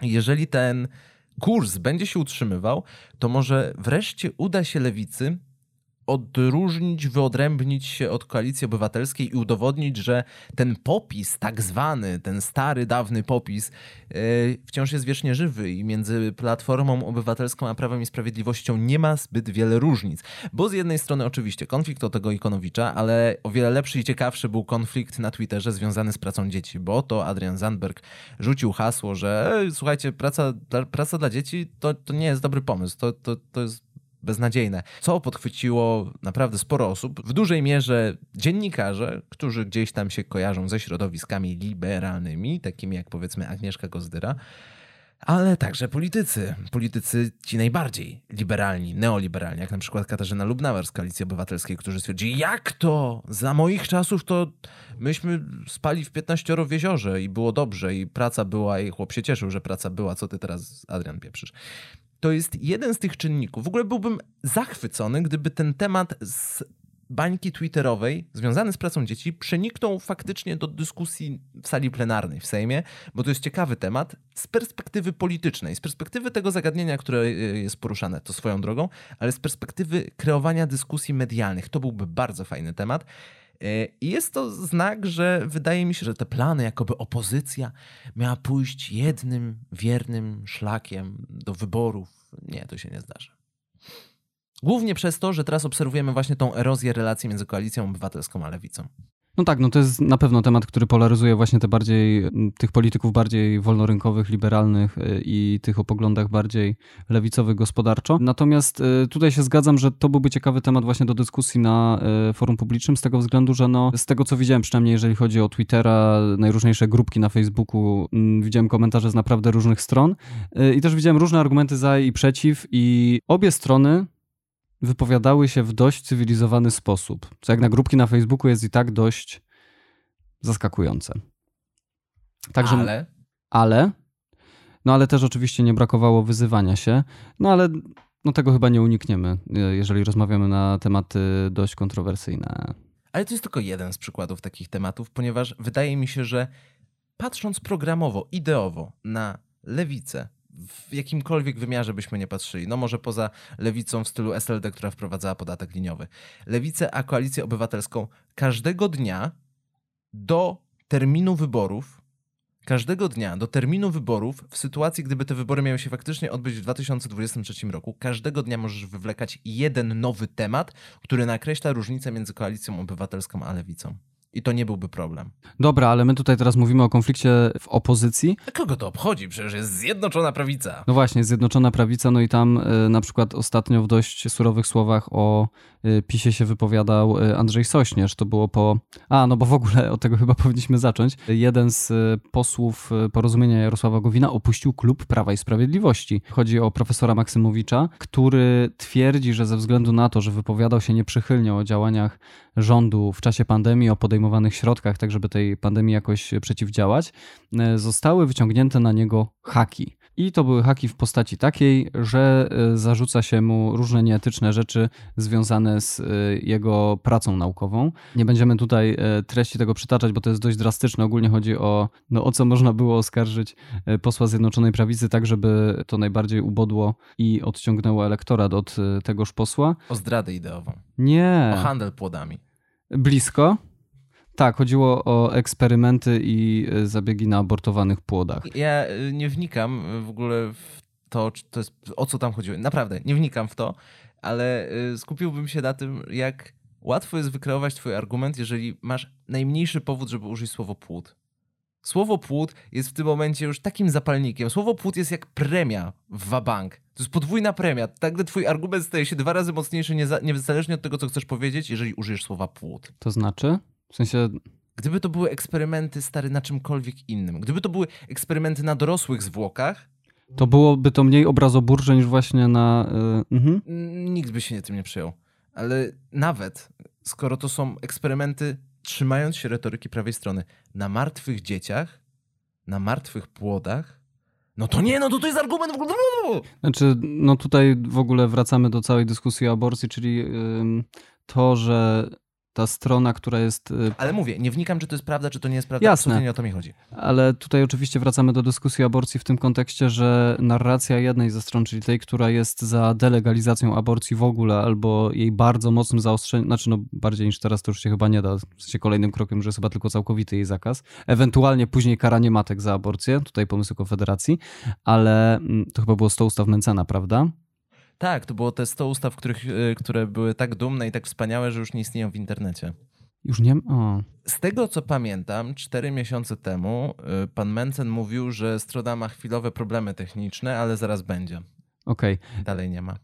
jeżeli ten kurs będzie się utrzymywał, to może wreszcie uda się lewicy odróżnić, wyodrębnić się od koalicji obywatelskiej i udowodnić, że ten popis, tak zwany, ten stary, dawny popis, yy, wciąż jest wiecznie żywy i między Platformą Obywatelską a Prawem i Sprawiedliwością nie ma zbyt wiele różnic. Bo z jednej strony oczywiście konflikt o tego Ikonowicza, ale o wiele lepszy i ciekawszy był konflikt na Twitterze związany z pracą dzieci, bo to Adrian Zandberg rzucił hasło, że "Ej, słuchajcie, praca, praca dla dzieci to, to nie jest dobry pomysł, to, to, to jest beznadziejne. Co podchwyciło naprawdę sporo osób, w dużej mierze dziennikarze, którzy gdzieś tam się kojarzą ze środowiskami liberalnymi, takimi jak powiedzmy Agnieszka Gozdyra, ale także politycy. Politycy ci najbardziej liberalni, neoliberalni, jak na przykład Katarzyna Lubnauer z Koalicji Obywatelskiej, którzy stwierdzili, jak to? Za moich czasów to myśmy spali w 15 w jeziorze i było dobrze i praca była i chłop się cieszył, że praca była. Co ty teraz, Adrian, pieprzysz? To jest jeden z tych czynników. W ogóle byłbym zachwycony, gdyby ten temat z bańki twitterowej związany z pracą dzieci przeniknął faktycznie do dyskusji w sali plenarnej w Sejmie, bo to jest ciekawy temat z perspektywy politycznej, z perspektywy tego zagadnienia, które y, jest poruszane, to swoją drogą, ale z perspektywy kreowania dyskusji medialnych. To byłby bardzo fajny temat. E, I jest to znak, że wydaje mi się, że te plany, jakoby opozycja miała pójść jednym wiernym szlakiem do wyborów. Nie, to się nie zdarzy. Głównie przez to, że teraz obserwujemy właśnie tą erozję relacji między koalicją obywatelską a lewicą. No tak, no to jest na pewno temat, który polaryzuje właśnie te bardziej, tych polityków bardziej wolnorynkowych, liberalnych y, i tych o poglądach bardziej lewicowych gospodarczo. Natomiast y, tutaj się zgadzam, że to byłby ciekawy temat właśnie do dyskusji na y, forum publicznym, z tego względu, że no, z tego co widziałem, przynajmniej jeżeli chodzi o Twittera, najróżniejsze grupki na Facebooku, widziałem komentarze z naprawdę różnych stron i też widziałem różne argumenty za i przeciw i obie strony wypowiadały się w dość cywilizowany sposób, co jak na grupki na Facebooku jest i tak dość zaskakujące. Także, ale? Ale, no ale też oczywiście nie brakowało wyzywania się, no ale no tego chyba nie unikniemy, jeżeli rozmawiamy na tematy dość kontrowersyjne. Ale to jest tylko jeden z przykładów takich tematów, ponieważ wydaje mi się, że patrząc programowo, ideowo na lewicę, w jakimkolwiek wymiarze byśmy nie patrzyli. No może poza lewicą w stylu SLD, która wprowadzała podatek liniowy. Lewicę a koalicję obywatelską każdego dnia do terminu wyborów, każdego dnia do terminu wyborów, w sytuacji, gdyby te wybory miały się faktycznie odbyć w 2023 roku, każdego dnia możesz wywlekać jeden nowy temat, który nakreśla różnicę między koalicją obywatelską a lewicą. I to nie byłby problem. Dobra, ale my tutaj teraz mówimy o konflikcie w opozycji. A kogo to obchodzi? Przecież jest Zjednoczona Prawica. No właśnie, Zjednoczona Prawica, no i tam y, na przykład ostatnio w dość surowych słowach o y, PiSie się wypowiadał y, Andrzej Sośnierz. To było po... A, no bo w ogóle od tego chyba powinniśmy zacząć. Jeden z posłów porozumienia Jarosława Gowina opuścił klub Prawa i Sprawiedliwości. Chodzi o profesora Maksymowicza, który twierdzi, że ze względu na to, że wypowiadał się nieprzychylnie o działaniach rządu w czasie pandemii, o podejmowanych środkach, tak żeby tej pandemii jakoś przeciwdziałać, e, zostały wyciągnięte na niego haki. I to były haki w postaci takiej, że e, zarzuca się mu różne nieetyczne rzeczy związane z e, jego pracą naukową. Nie będziemy tutaj treści tego przytaczać, bo to jest dość drastyczne. Ogólnie chodzi o, no, o co można było oskarżyć posła Zjednoczonej Prawicy, tak żeby to najbardziej ubodło i odciągnęło elektorat od tegoż posła. O zdradę ideową. Nie. O handel płodami. Blisko. Tak, chodziło o eksperymenty i e, zabiegi na abortowanych płodach. Ja e, nie wnikam w ogóle w to, to jest, o co tam chodziło. Naprawdę, nie wnikam w to, ale e, skupiłbym się na tym, jak łatwo jest wykreować twój argument, jeżeli masz najmniejszy powód, żeby użyć słowo płód. Słowo płód jest w tym momencie już takim zapalnikiem. Słowo płód jest jak premia w wabank. To jest podwójna premia. Tak, gdy twój argument staje się dwa razy mocniejszy, niezależnie od tego, co chcesz powiedzieć, jeżeli użyjesz słowa płód. To znaczy? W sensie... Gdyby to były eksperymenty stary na czymkolwiek innym, gdyby to były eksperymenty na dorosłych zwłokach, to byłoby to mniej obrazoburcze niż właśnie na... Yy, mhm. Nikt by się tym nie przyjął. Ale nawet skoro to są eksperymenty trzymając się retoryki prawej strony, na martwych dzieciach, na martwych płodach, no to nie, no to to jest argument w ogóle. Znaczy, no tutaj w ogóle wracamy do całej dyskusji o aborcji, czyli yy, to, że ta strona, która jest. Y, ale mówię, nie wnikam, czy to jest prawda, czy to nie jest prawda. Jasne. Absolutnie nie o to mi chodzi. Ale tutaj oczywiście wracamy do dyskusji aborcji w tym kontekście, że narracja jednej ze stron, czyli tej, która jest za delegalizacją aborcji w ogóle, albo jej bardzo mocnym zaostrzeniem, znaczy no bardziej niż teraz to już się chyba nie da, w sensie kolejnym krokiem, że jest chyba tylko całkowity jej zakaz. Ewentualnie później karanie matek za aborcję, tutaj pomysł Konfederacji, ale mm, to chyba było 100 ustaw Mencena, prawda? Tak, to było te 100 ustaw, których, y, które były tak dumne i tak wspaniałe, że już nie istnieją w internecie. Już nie o. Z tego co pamiętam, cztery miesiące temu y, pan Mencen mówił, że strona ma chwilowe problemy techniczne, ale zaraz będzie. Okej. Okay. Dalej nie ma.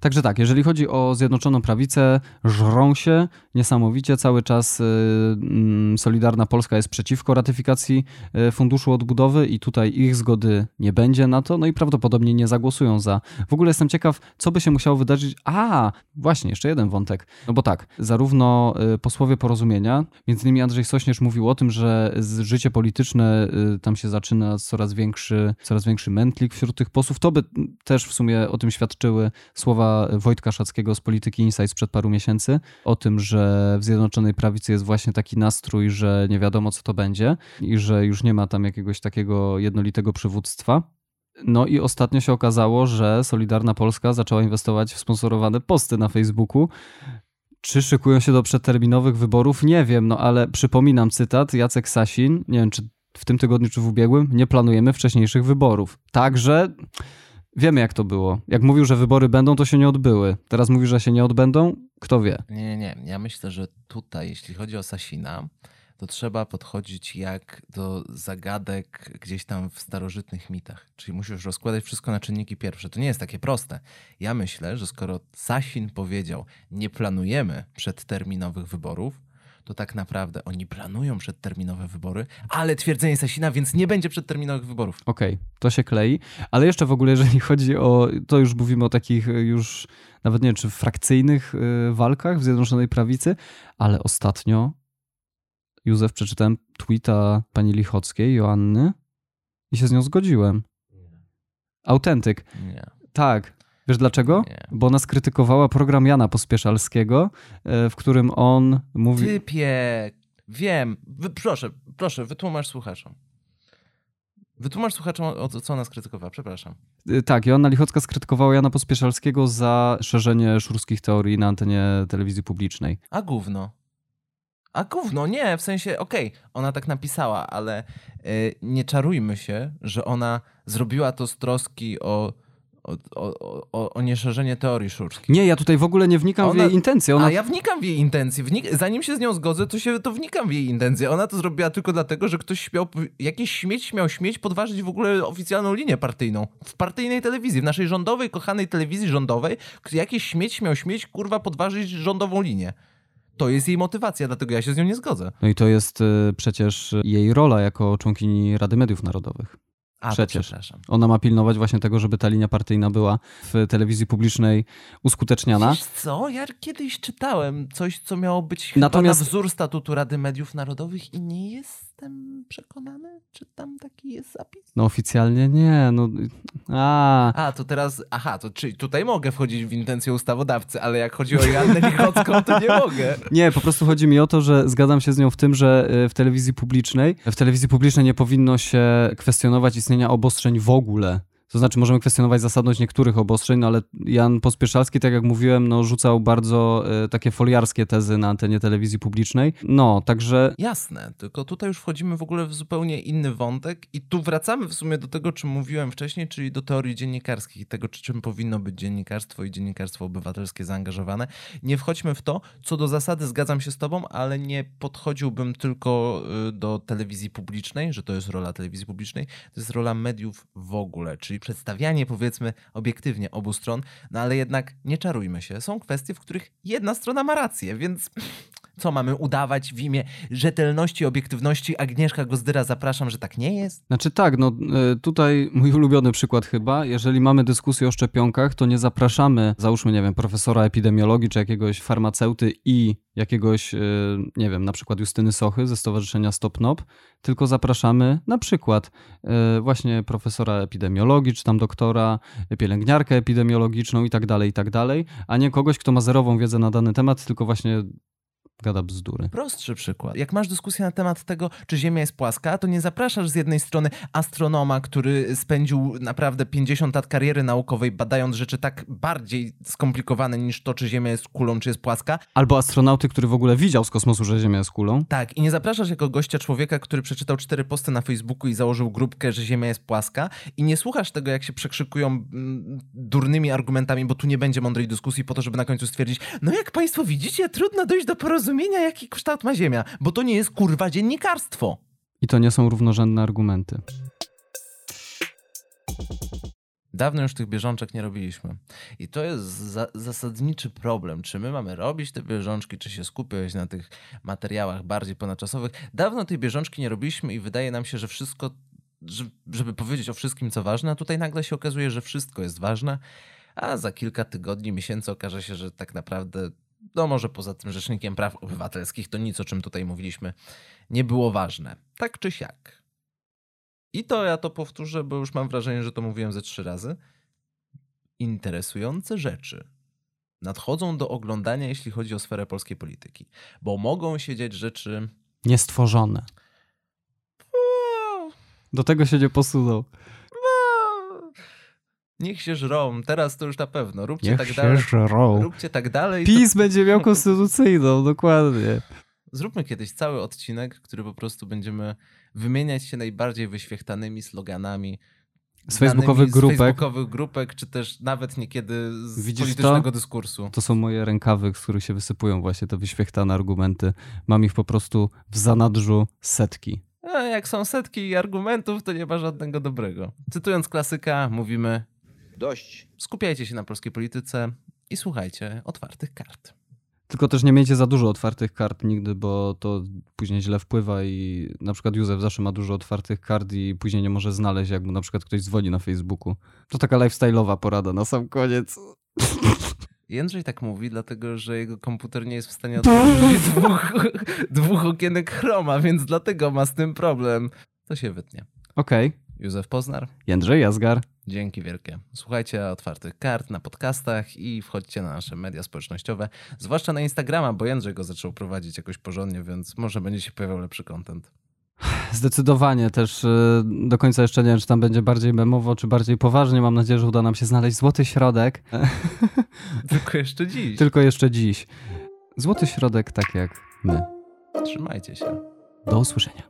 Także tak, jeżeli chodzi o Zjednoczoną Prawicę, żrą się niesamowicie. Cały czas y, mm, Solidarna Polska jest przeciwko ratyfikacji y, Funduszu Odbudowy i tutaj ich zgody nie będzie na to, no i prawdopodobnie nie zagłosują za. W ogóle jestem ciekaw, co by się musiało wydarzyć. A, właśnie, jeszcze jeden wątek. No bo tak, zarówno y, posłowie porozumienia, między innymi Andrzej Sośnierz mówił o tym, że życie polityczne tam się zaczyna coraz większy, coraz większy mętlik wśród tych posłów. To by też w sumie o tym świadczyły słowa Wojtka Szackiego z Polityki Insights przed paru miesięcy o tym, że w Zjednoczonej Prawicy jest właśnie taki nastrój, że nie wiadomo co to będzie i że już nie ma tam jakiegoś takiego jednolitego przywództwa. No i ostatnio się okazało, że Solidarna Polska zaczęła inwestować w sponsorowane posty na Facebooku, Czy szykują się do przedterminowych wyborów? Nie wiem, no ale przypominam cytat Jacek Sasin, nie wiem czy w tym tygodniu czy w ubiegłym, nie planujemy wcześniejszych wyborów. Także wiemy jak to było. Jak mówił, że wybory będą, to się nie odbyły. Teraz mówi, że się nie odbędą? Kto wie? Nie, nie, nie. Ja myślę, że tutaj, jeśli chodzi o Sasina, to trzeba podchodzić jak do zagadek gdzieś tam w starożytnych mitach. Czyli musisz rozkładać wszystko na czynniki pierwsze. To nie jest takie proste. Ja myślę, że skoro Sasin powiedział, nie planujemy przedterminowych wyborów, to tak naprawdę oni planują przedterminowe wybory, ale twierdzenie Sasina, więc nie będzie przedterminowych wyborów. Okej, okay, to się klei. Ale jeszcze w ogóle, jeżeli chodzi o, to już mówimy o takich już, nawet nie wiem, czy frakcyjnych y, walkach w Zjednoczonej Prawicy, ale ostatnio Józef, przeczytałem tweeta pani Lichockiej, Joanny i się z nią zgodziłem. Autentyk. Nie. Tak. Wiesz dlaczego? Nie. Bo ona skrytykowała program Jana Pospieszalskiego, e, w którym on mówi... Typie, wiem. Wy, proszę, proszę, wytłumacz słuchaczom. Wytłumacz słuchaczom, o co ona skrytykowała, przepraszam. E, tak, Joanna Lichocka skrytykowała Jana Pospieszalskiego za szerzenie szurskich teorii na antenie telewizji publicznej. A gówno. A gówno, nie, w sensie, okej, okay, ona tak napisała, ale yy, nie czarujmy się, że ona zrobiła to z troski o, o, o, o, nieszerzenie teorii szurskich. Nie, ja tutaj w ogóle nie wnikam ona, w jej intencje. Ona... A ja wnikam w jej intencje. Wnik... Zanim się z nią zgodzę, to, się, to wnikam w jej intencje. Ona to zrobiła tylko dlatego, że ktoś śmiał, jakiś śmieć śmiał śmieć podważyć w ogóle oficjalną linię partyjną. W partyjnej telewizji, w naszej rządowej, kochanej telewizji rządowej, jakiś śmieć śmiał śmieć, kurwa, podważyć rządową linię. To jest jej motywacja, dlatego ja się z nią nie zgodzę. No i to jest y, przecież jej rola jako członkini Rady Mediów Narodowych. A, Przecież przepraszam. ona ma pilnować właśnie tego, żeby ta linia partyjna była w telewizji publicznej uskuteczniana. Wiesz co, ja kiedyś czytałem coś, co miało być Natomiast... na wzór statutu Rady Mediów Narodowych i nie jestem przekonany, czy tam taki jest zapis. No oficjalnie nie, no a. A, to teraz, aha, to czyli tutaj mogę wchodzić w intencję ustawodawcy, ale jak chodzi o Joannę Lichocką, to nie mogę. Nie, po prostu chodzi mi o to, że zgadzam się z nią w tym, że y, w telewizji publicznej, w telewizji publicznej nie powinno się kwestionować istnienia istnienia obostrzeń w ogóle. To znaczy, możemy kwestionować zasadność niektórych obostrzeń, no ale Jan Pospieszalski, tak jak mówiłem, no, rzucał bardzo y, takie foliarskie tezy na antenie telewizji publicznej. No, także. Jasne, tylko tutaj już wchodzimy w ogóle w zupełnie inny wątek, i tu wracamy w sumie do tego, czym mówiłem wcześniej, czyli do teorii dziennikarskich i tego, czym powinno być dziennikarstwo i dziennikarstwo obywatelskie zaangażowane. Nie wchodźmy w to. Co do zasady, zgadzam się z Tobą, ale nie podchodziłbym tylko y, do telewizji publicznej, że to jest rola telewizji publicznej, to jest rola mediów w ogóle, czyli czyli przedstawianie powiedzmy obiektywnie obu stron, no ale jednak nie czarujmy się. Są kwestie, w których jedna strona ma rację, więc co mamy udawać w imię rzetelności, obiektywności? Agnieszka Gozdyra, zapraszam, że tak nie jest? Znaczy tak, no e, tutaj mój ulubiony przykład chyba, jeżeli mamy dyskusję o szczepionkach, to nie zapraszamy, załóżmy, nie wiem, profesora epidemiologii czy jakiegoś farmaceuty i jakiegoś, e, nie wiem, na przykład Justyny Sochy ze Stowarzyszenia Stop Nop, tylko zapraszamy na przykład e, właśnie profesora epidemiologii, czy tam doktora, pielęgniarkę epidemiologiczną i tak dalej, i tak dalej, a nie kogoś, kto ma zerową wiedzę na dany temat, tylko właśnie gada bzdury. Prostszy przykład. Jak masz dyskusję na temat tego, czy Ziemia jest płaska, to nie zapraszasz z jednej strony astronoma, który spędził naprawdę 50 lat kariery naukowej badając rzeczy tak bardziej skomplikowane niż to, czy Ziemia jest kulą, czy jest płaska. Albo astronauty, który w ogóle widział z kosmosu, że Ziemia jest kulą. Tak, i nie zapraszasz jako gościa człowieka, który przeczytał cztery posty na Facebooku i założył grupkę, że Ziemia jest płaska i nie słuchasz tego, jak się przekrzykują mm, durnymi argumentami, bo tu nie będzie mądrej dyskusji po to, żeby na końcu stwierdzić, no jak państwo widzicie, trudno dojść do porozumienia zrozumienia, jaki kształt ma Ziemia, bo to nie jest kurwa dziennikarstwo. I to nie są równorzędne argumenty. Dawno już tych bieżączek nie robiliśmy. I to jest za zasadniczy problem. Czy my mamy robić te bieżączki, czy się skupiać na tych materiałach bardziej ponadczasowych? Dawno tej bieżączki nie robiliśmy i wydaje nam się, że wszystko, żeby powiedzieć o wszystkim, co ważne, a tutaj nagle się okazuje, że wszystko jest ważne, a za kilka tygodni, miesięcy okaże się, że tak naprawdę no może poza tym Rzecznikiem Praw Obywatelskich, to nic o czym tutaj mówiliśmy nie było ważne. Tak czy siak. I to ja to powtórzę, bo już mam wrażenie, że to mówiłem ze trzy razy. Interesujące rzeczy nadchodzą do oglądania, jeśli chodzi o sferę polskiej polityki, bo mogą się dziać rzeczy niestworzone. Do tego się nie posunął. Niech się żrą, teraz to już na pewno. Róbcie Niech tak się dalej. żrą. Róbcie tak dalej. to- PiS będzie miał konstytucyjną, dokładnie. Zróbmy kiedyś cały odcinek, który po prostu będziemy wymieniać się najbardziej wyświechtanymi sloganami. Z facebookowych grupek. Z facebookowych grupek, czy też nawet niekiedy z Widzisz politycznego dyskursu. To są moje rękawy, z których się wysypują właśnie te wyświechtane argumenty. Mam ich po prostu w zanadrzu setki. A jak są setki argumentów, to nie ma żadnego dobrego. Cytując klasyka, mówimy: Dość. skupiajcie się na polskiej polityce i słuchajcie otwartych kart. Tylko też nie miejcie za dużo otwartych kart nigdy, bo to później źle wpływa i na przykład Józef zawsze ma dużo otwartych kart i później nie może znaleźć, jak mu na przykład ktoś dzwoni na Facebooku. To taka lifestyle'owa porada na sam koniec. Jędrzej tak mówi, dlatego że jego komputer nie jest w stanie otworzyć dwóch, dwóch okienek chroma, więc dlatego ma z tym problem. To się wytnie. Okej. Józef Poznar, Jędrzej Jazgar. dzięki wielkie. Słuchajcie otwartych kart na podcastach i wchodźcie na nasze media społecznościowe, zwłaszcza na Instagrama, bo Jędrzej go zaczął prowadzić jakoś porządnie, więc może będzie się pojawiał lepszy content. Zdecydowanie też y, do końca jeszcze nie wiem, czy tam będzie bardziej memowo, czy bardziej poważnie. Mam nadzieję, że uda nam się znaleźć złoty środek. Tylko jeszcze dziś. Tylko jeszcze dziś. Złoty środek tak jak my. Trzymajcie się. Do usłyszenia.